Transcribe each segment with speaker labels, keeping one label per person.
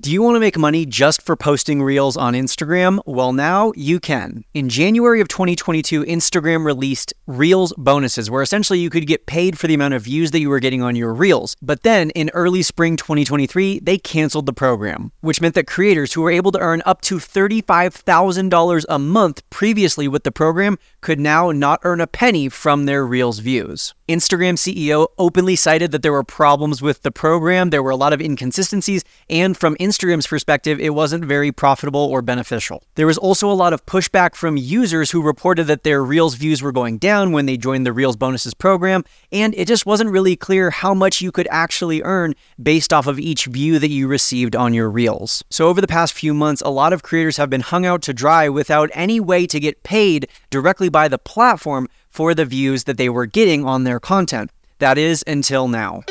Speaker 1: Do you want to make money just for posting reels on Instagram? Well, now you can. In January of 2022, Instagram released Reels bonuses, where essentially you could get paid for the amount of views that you were getting on your Reels. But then in early spring 2023, they canceled the program, which meant that creators who were able to earn up to $35,000 a month previously with the program could now not earn a penny from their Reels views. Instagram CEO openly cited that there were problems with the program, there were a lot of inconsistencies, and from Instagram's perspective, it wasn't very profitable or beneficial. There was also a lot of pushback from users who reported that their Reels views were going down when they joined the Reels bonuses program, and it just wasn't really clear how much you could actually earn based off of each view that you received on your Reels. So, over the past few months, a lot of creators have been hung out to dry without any way to get paid directly by the platform for the views that they were getting on their content. That is until now.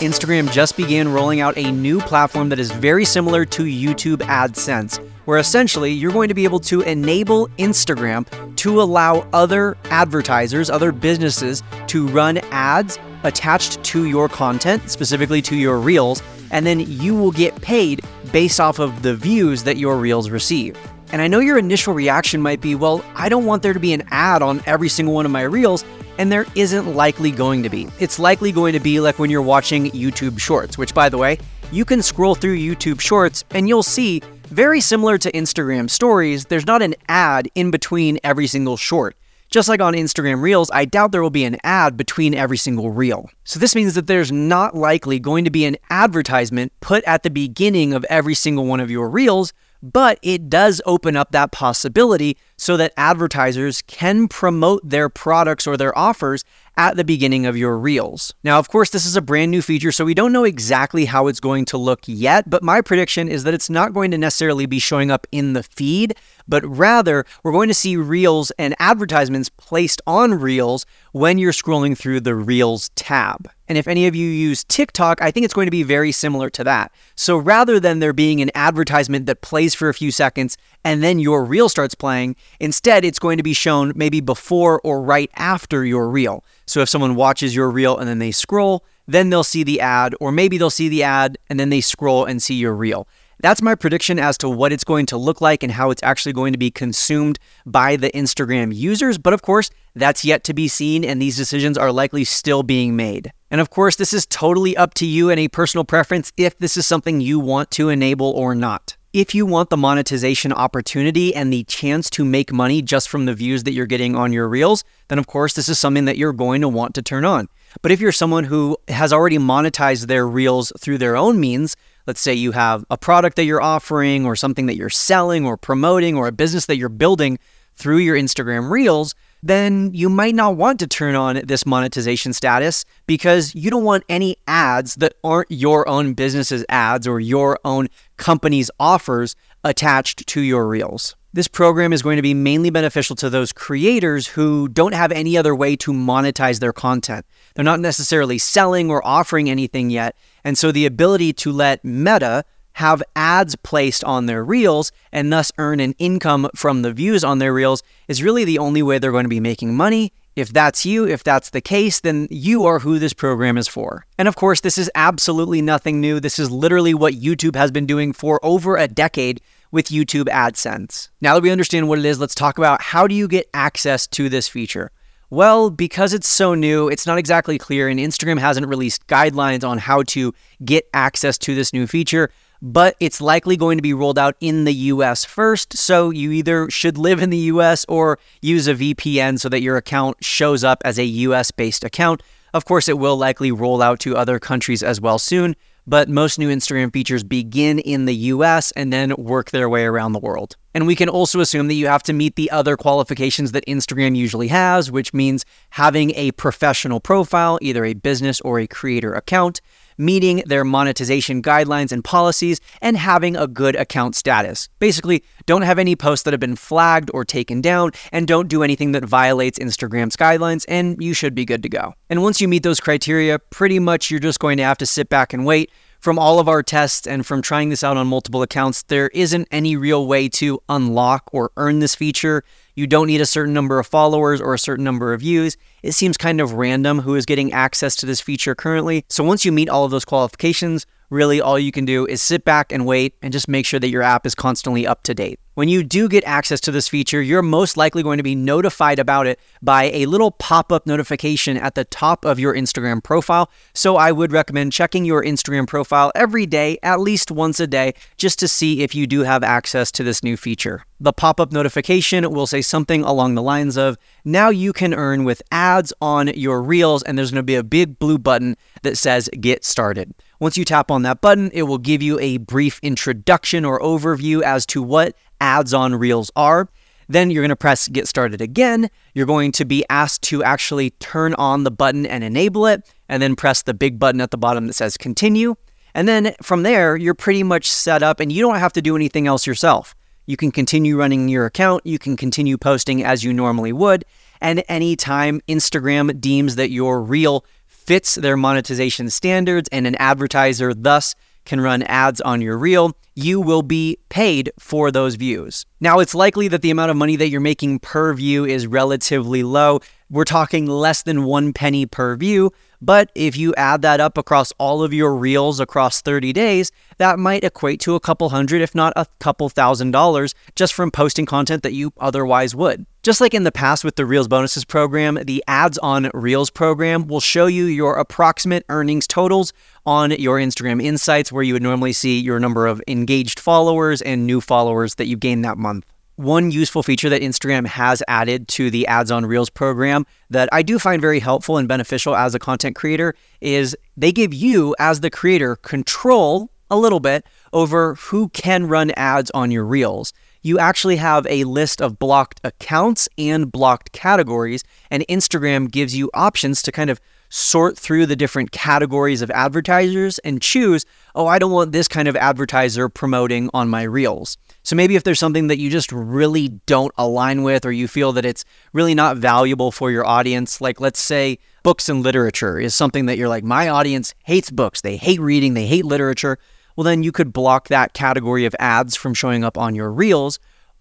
Speaker 1: Instagram just began rolling out a new platform that is very similar to YouTube AdSense, where essentially you're going to be able to enable Instagram to allow other advertisers, other businesses to run ads attached to your content, specifically to your Reels, and then you will get paid based off of the views that your Reels receive. And I know your initial reaction might be, well, I don't want there to be an ad on every single one of my reels, and there isn't likely going to be. It's likely going to be like when you're watching YouTube Shorts, which, by the way, you can scroll through YouTube Shorts and you'll see, very similar to Instagram Stories, there's not an ad in between every single short. Just like on Instagram Reels, I doubt there will be an ad between every single reel. So this means that there's not likely going to be an advertisement put at the beginning of every single one of your reels but it does open up that possibility so that advertisers can promote their products or their offers at the beginning of your reels. Now, of course, this is a brand new feature, so we don't know exactly how it's going to look yet, but my prediction is that it's not going to necessarily be showing up in the feed, but rather we're going to see reels and advertisements placed on reels when you're scrolling through the Reels tab. And if any of you use TikTok, I think it's going to be very similar to that. So rather than there being an advertisement that plays for a few seconds and then your reel starts playing, instead it's going to be shown maybe before or right after your reel. So if someone watches your reel and then they scroll, then they'll see the ad, or maybe they'll see the ad and then they scroll and see your reel. That's my prediction as to what it's going to look like and how it's actually going to be consumed by the Instagram users. But of course, that's yet to be seen, and these decisions are likely still being made. And of course, this is totally up to you and a personal preference if this is something you want to enable or not. If you want the monetization opportunity and the chance to make money just from the views that you're getting on your reels, then of course this is something that you're going to want to turn on. But if you're someone who has already monetized their reels through their own means, let's say you have a product that you're offering or something that you're selling or promoting or a business that you're building through your Instagram reels, then you might not want to turn on this monetization status because you don't want any ads that aren't your own business's ads or your own company's offers attached to your reels. This program is going to be mainly beneficial to those creators who don't have any other way to monetize their content. They're not necessarily selling or offering anything yet. And so the ability to let Meta, have ads placed on their reels and thus earn an income from the views on their reels is really the only way they're going to be making money. If that's you, if that's the case, then you are who this program is for. And of course, this is absolutely nothing new. This is literally what YouTube has been doing for over a decade with YouTube AdSense. Now that we understand what it is, let's talk about how do you get access to this feature? Well, because it's so new, it's not exactly clear, and Instagram hasn't released guidelines on how to get access to this new feature but it's likely going to be rolled out in the US first. So you either should live in the US or use a VPN so that your account shows up as a US based account. Of course, it will likely roll out to other countries as well soon, but most new Instagram features begin in the US and then work their way around the world. And we can also assume that you have to meet the other qualifications that Instagram usually has, which means having a professional profile, either a business or a creator account, meeting their monetization guidelines and policies, and having a good account status. Basically, don't have any posts that have been flagged or taken down, and don't do anything that violates Instagram's guidelines, and you should be good to go. And once you meet those criteria, pretty much you're just going to have to sit back and wait from all of our tests and from trying this out on multiple accounts, there isn't any real way to unlock or earn this feature. You don't need a certain number of followers or a certain number of views. It seems kind of random who is getting access to this feature currently. So once you meet all of those qualifications, really all you can do is sit back and wait and just make sure that your app is constantly up to date. When you do get access to this feature, you're most likely going to be notified about it by a little pop up notification at the top of your Instagram profile. So I would recommend checking your Instagram profile every day, at least once a day, just to see if you do have access to this new feature. The pop up notification will say something along the lines of Now you can earn with ads on your reels, and there's going to be a big blue button that says Get Started. Once you tap on that button, it will give you a brief introduction or overview as to what ads on Reels are. Then you're going to press get started again. You're going to be asked to actually turn on the button and enable it, and then press the big button at the bottom that says continue. And then from there, you're pretty much set up and you don't have to do anything else yourself. You can continue running your account, you can continue posting as you normally would, and anytime Instagram deems that your reel fits their monetization standards and an advertiser thus can run ads on your reel, you will be paid for those views. Now, it's likely that the amount of money that you're making per view is relatively low. We're talking less than one penny per view, but if you add that up across all of your reels across 30 days, that might equate to a couple hundred, if not a couple thousand dollars, just from posting content that you otherwise would. Just like in the past with the Reels Bonuses program, the Ads on Reels program will show you your approximate earnings totals on your Instagram Insights, where you would normally see your number of engaged followers and new followers that you gained that month. One useful feature that Instagram has added to the Ads on Reels program that I do find very helpful and beneficial as a content creator is they give you, as the creator, control a little bit over who can run ads on your Reels. You actually have a list of blocked accounts and blocked categories, and Instagram gives you options to kind of sort through the different categories of advertisers and choose, oh, I don't want this kind of advertiser promoting on my reels. So maybe if there's something that you just really don't align with or you feel that it's really not valuable for your audience, like let's say books and literature is something that you're like, my audience hates books, they hate reading, they hate literature. Well, then you could block that category of ads from showing up on your reels.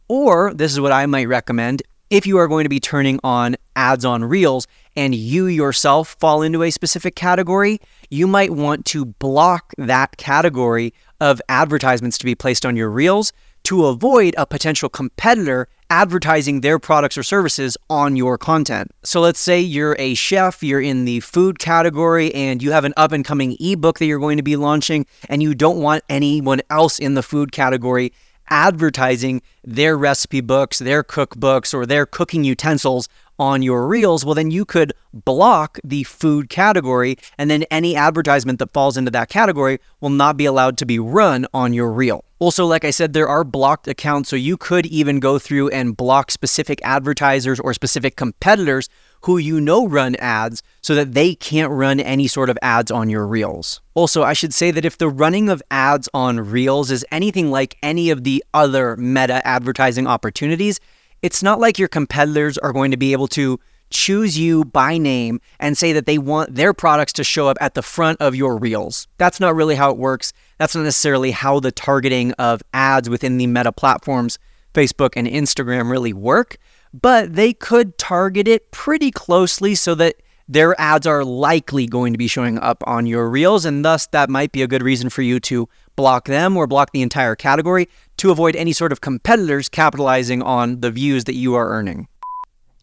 Speaker 1: Or this is what I might recommend if you are going to be turning on ads on Reels and you yourself fall into a specific category, you might want to block that category of advertisements to be placed on your Reels to avoid a potential competitor advertising their products or services on your content. So let's say you're a chef, you're in the food category, and you have an up and coming ebook that you're going to be launching, and you don't want anyone else in the food category advertising their recipe books, their cookbooks, or their cooking utensils on your reels, well, then you could block the food category, and then any advertisement that falls into that category will not be allowed to be run on your reel. Also, like I said, there are blocked accounts, so you could even go through and block specific advertisers or specific competitors who you know run ads so that they can't run any sort of ads on your reels. Also, I should say that if the running of ads on reels is anything like any of the other meta advertising opportunities, it's not like your competitors are going to be able to choose you by name and say that they want their products to show up at the front of your reels. That's not really how it works. That's not necessarily how the targeting of ads within the meta platforms, Facebook and Instagram, really work, but they could target it pretty closely so that their ads are likely going to be showing up on your reels, and thus that might be a good reason for you to block them or block the entire category to avoid any sort of competitors capitalizing on the views that you are earning.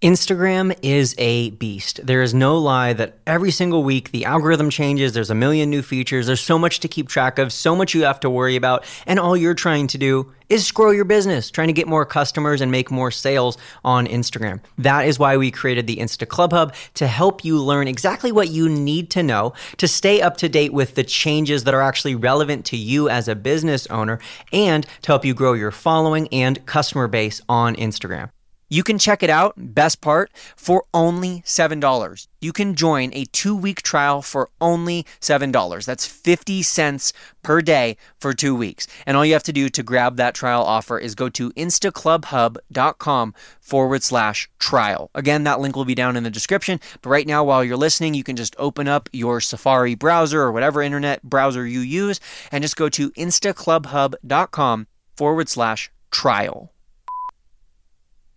Speaker 2: Instagram is a beast. There is no lie that every single week the algorithm changes, there's a million new features, there's so much to keep track of, so much you have to worry about, and all you're trying to do is grow your business, trying to get more customers and make more sales on Instagram. That is why we created the Insta Club Hub to help you learn exactly what you need to know to stay up to date with the changes that are actually relevant to you as a business owner and to help you grow your following and customer base on Instagram.
Speaker 1: You can check it out, best part, for only $7. You can join a two week trial for only $7. That's 50 cents per day for two weeks. And all you have to do to grab that trial offer is go to instaclubhub.com forward slash trial. Again, that link will be down in the description. But right now, while you're listening, you can just open up your Safari browser or whatever internet browser you use and just go to instaclubhub.com forward slash trial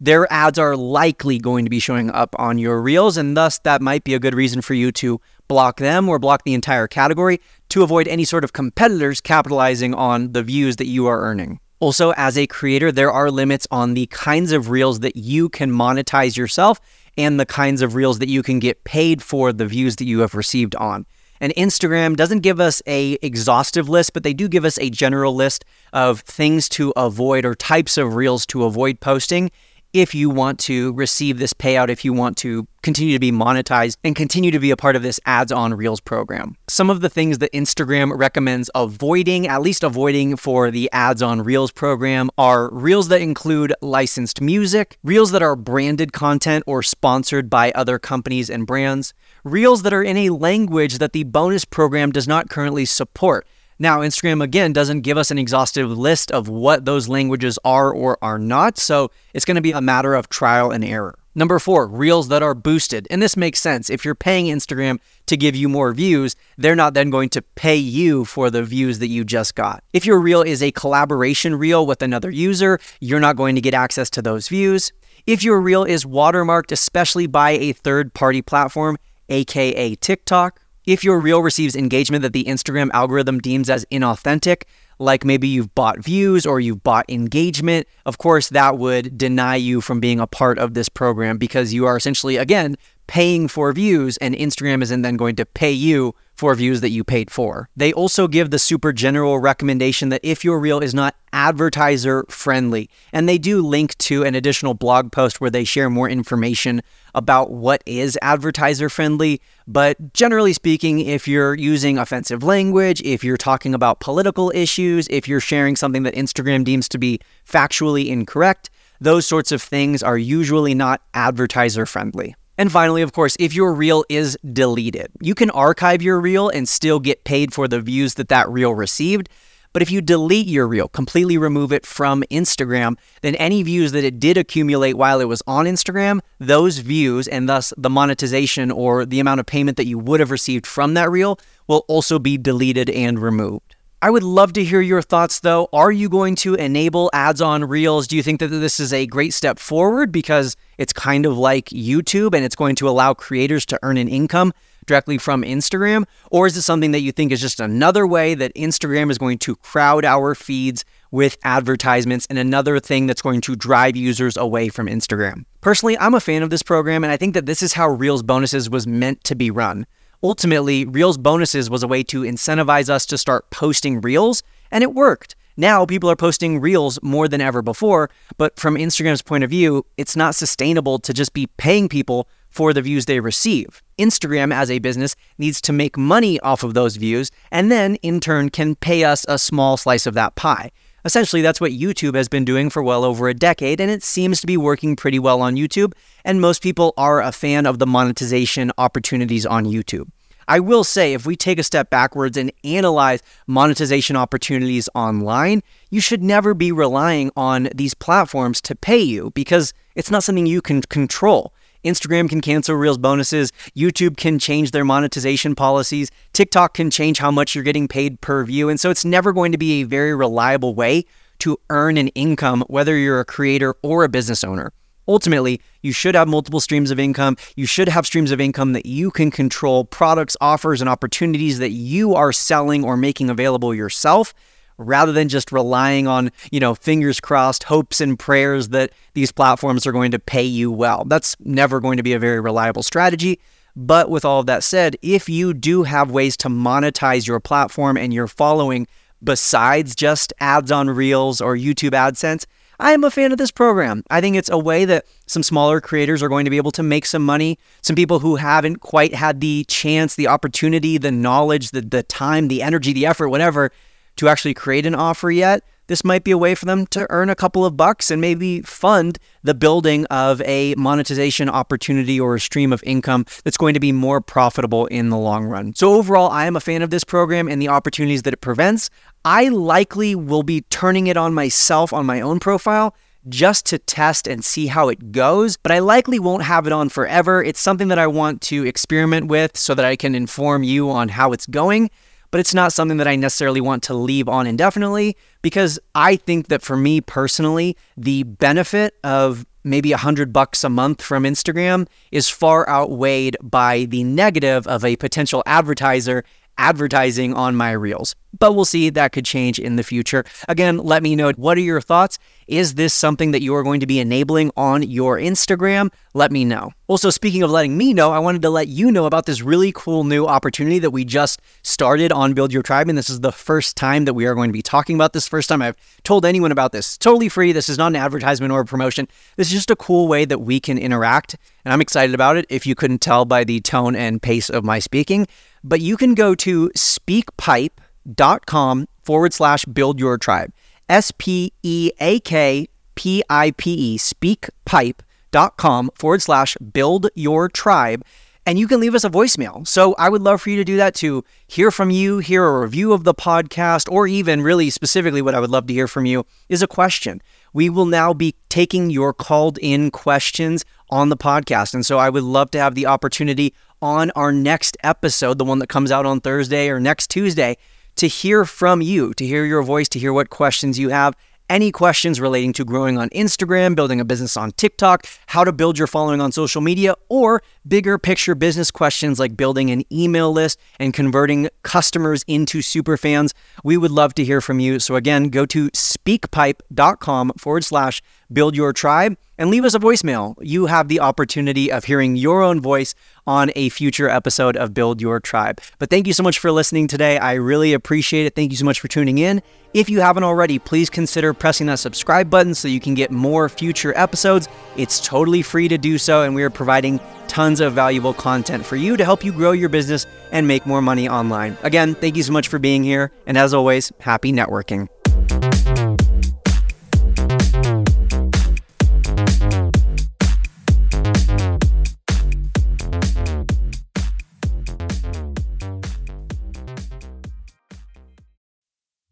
Speaker 1: their ads are likely going to be showing up on your reels, and thus that might be a good reason for you to block them or block the entire category to avoid any sort of competitors capitalizing on the views that you are earning. Also, as a creator, there are limits on the kinds of reels that you can monetize yourself and the kinds of reels that you can get paid for the views that you have received on. And Instagram doesn't give us a exhaustive list, but they do give us a general list of things to avoid or types of reels to avoid posting if you want to receive this payout, if you want to continue to be monetized and continue to be a part of this ads on Reels program. Some of the things that Instagram recommends avoiding, at least avoiding for the ads on Reels program, are Reels that include licensed music, Reels that are branded content or sponsored by other companies and brands, Reels that are in a language that the bonus program does not currently support. Now, Instagram again doesn't give us an exhaustive list of what those languages are or are not, so it's going to be a matter of trial and error. Number four, reels that are boosted. And this makes sense. If you're paying Instagram to give you more views, they're not then going to pay you for the views that you just got. If your reel is a collaboration reel with another user, you're not going to get access to those views. If your reel is watermarked, especially by a third party platform, aka TikTok, if your reel receives engagement that the Instagram algorithm deems as inauthentic, like maybe you've bought views or you've bought engagement, of course, that would deny you from being a part of this program because you are essentially, again, paying for views, and Instagram isn't then going to pay you for views that you paid for. They also give the super general recommendation that if your reel is not advertiser friendly, and they do link to an additional blog post where they share more information about what is advertiser friendly. But generally speaking, if you're using offensive language, if you're talking about political issues, if you're sharing something that Instagram deems to be factually incorrect, those sorts of things are usually not advertiser friendly. And finally, of course, if your reel is deleted, you can archive your reel and still get paid for the views that that reel received. But if you delete your reel, completely remove it from Instagram, then any views that it did accumulate while it was on Instagram, those views and thus the monetization or the amount of payment that you would have received from that reel will also be deleted and removed. I would love to hear your thoughts though. Are you going to enable ads on Reels? Do you think that this is a great step forward because it's kind of like YouTube and it's going to allow creators to earn an income directly from Instagram? Or is it something that you think is just another way that Instagram is going to crowd our feeds with advertisements and another thing that's going to drive users away from Instagram? Personally, I'm a fan of this program and I think that this is how Reels bonuses was meant to be run. Ultimately, Reels bonuses was a way to incentivize us to start posting Reels, and it worked. Now people are posting Reels more than ever before, but from Instagram's point of view, it's not sustainable to just be paying people for the views they receive. Instagram, as a business, needs to make money off of those views and then, in turn, can pay us a small slice of that pie. Essentially, that's what YouTube has been doing for well over a decade, and it seems to be working pretty well on YouTube. And most people are a fan of the monetization opportunities on YouTube. I will say, if we take a step backwards and analyze monetization opportunities online, you should never be relying on these platforms to pay you because it's not something you can control. Instagram can cancel Reels bonuses. YouTube can change their monetization policies. TikTok can change how much you're getting paid per view. And so it's never going to be a very reliable way to earn an income, whether you're a creator or a business owner. Ultimately, you should have multiple streams of income. You should have streams of income that you can control, products, offers, and opportunities that you are selling or making available yourself rather than just relying on, you know, fingers crossed, hopes and prayers that these platforms are going to pay you well. That's never going to be a very reliable strategy. But with all of that said, if you do have ways to monetize your platform and your following besides just ads on Reels or YouTube AdSense, I am a fan of this program. I think it's a way that some smaller creators are going to be able to make some money. Some people who haven't quite had the chance, the opportunity, the knowledge, the, the time, the energy, the effort, whatever, to actually create an offer yet, this might be a way for them to earn a couple of bucks and maybe fund the building of a monetization opportunity or a stream of income that's going to be more profitable in the long run. So, overall, I am a fan of this program and the opportunities that it prevents. I likely will be turning it on myself on my own profile just to test and see how it goes, but I likely won't have it on forever. It's something that I want to experiment with so that I can inform you on how it's going but it's not something that I necessarily want to leave on indefinitely because I think that for me personally, the benefit of maybe a hundred bucks a month from Instagram is far outweighed by the negative of a potential advertiser advertising on my reels. But we'll see, that could change in the future. Again, let me know what are your thoughts? Is this something that you are going to be enabling on your Instagram? Let me know. Also, speaking of letting me know, I wanted to let you know about this really cool new opportunity that we just started on Build Your Tribe. And this is the first time that we are going to be talking about this. First time I've told anyone about this. Totally free. This is not an advertisement or a promotion. This is just a cool way that we can interact. And I'm excited about it if you couldn't tell by the tone and pace of my speaking but you can go to speakpipe.com forward slash build your tribe. S P E A K P I P E, speakpipe.com forward slash build your tribe. And you can leave us a voicemail. So I would love for you to do that to hear from you, hear a review of the podcast, or even really specifically what I would love to hear from you is a question. We will now be taking your called in questions on the podcast. And so I would love to have the opportunity on our next episode, the one that comes out on Thursday or next Tuesday, to hear from you, to hear your voice, to hear what questions you have. Any questions relating to growing on Instagram, building a business on TikTok, how to build your following on social media, or bigger picture business questions like building an email list and converting customers into super fans, we would love to hear from you. So, again, go to speakpipe.com forward slash build your tribe and leave us a voicemail. You have the opportunity of hearing your own voice on a future episode of Build Your Tribe. But thank you so much for listening today. I really appreciate it. Thank you so much for tuning in. If you haven't already, please consider pressing that subscribe button so you can get more future episodes. It's totally free to do so, and we are providing tons of valuable content for you to help you grow your business and make more money online. Again, thank you so much for being here. And as always, happy networking.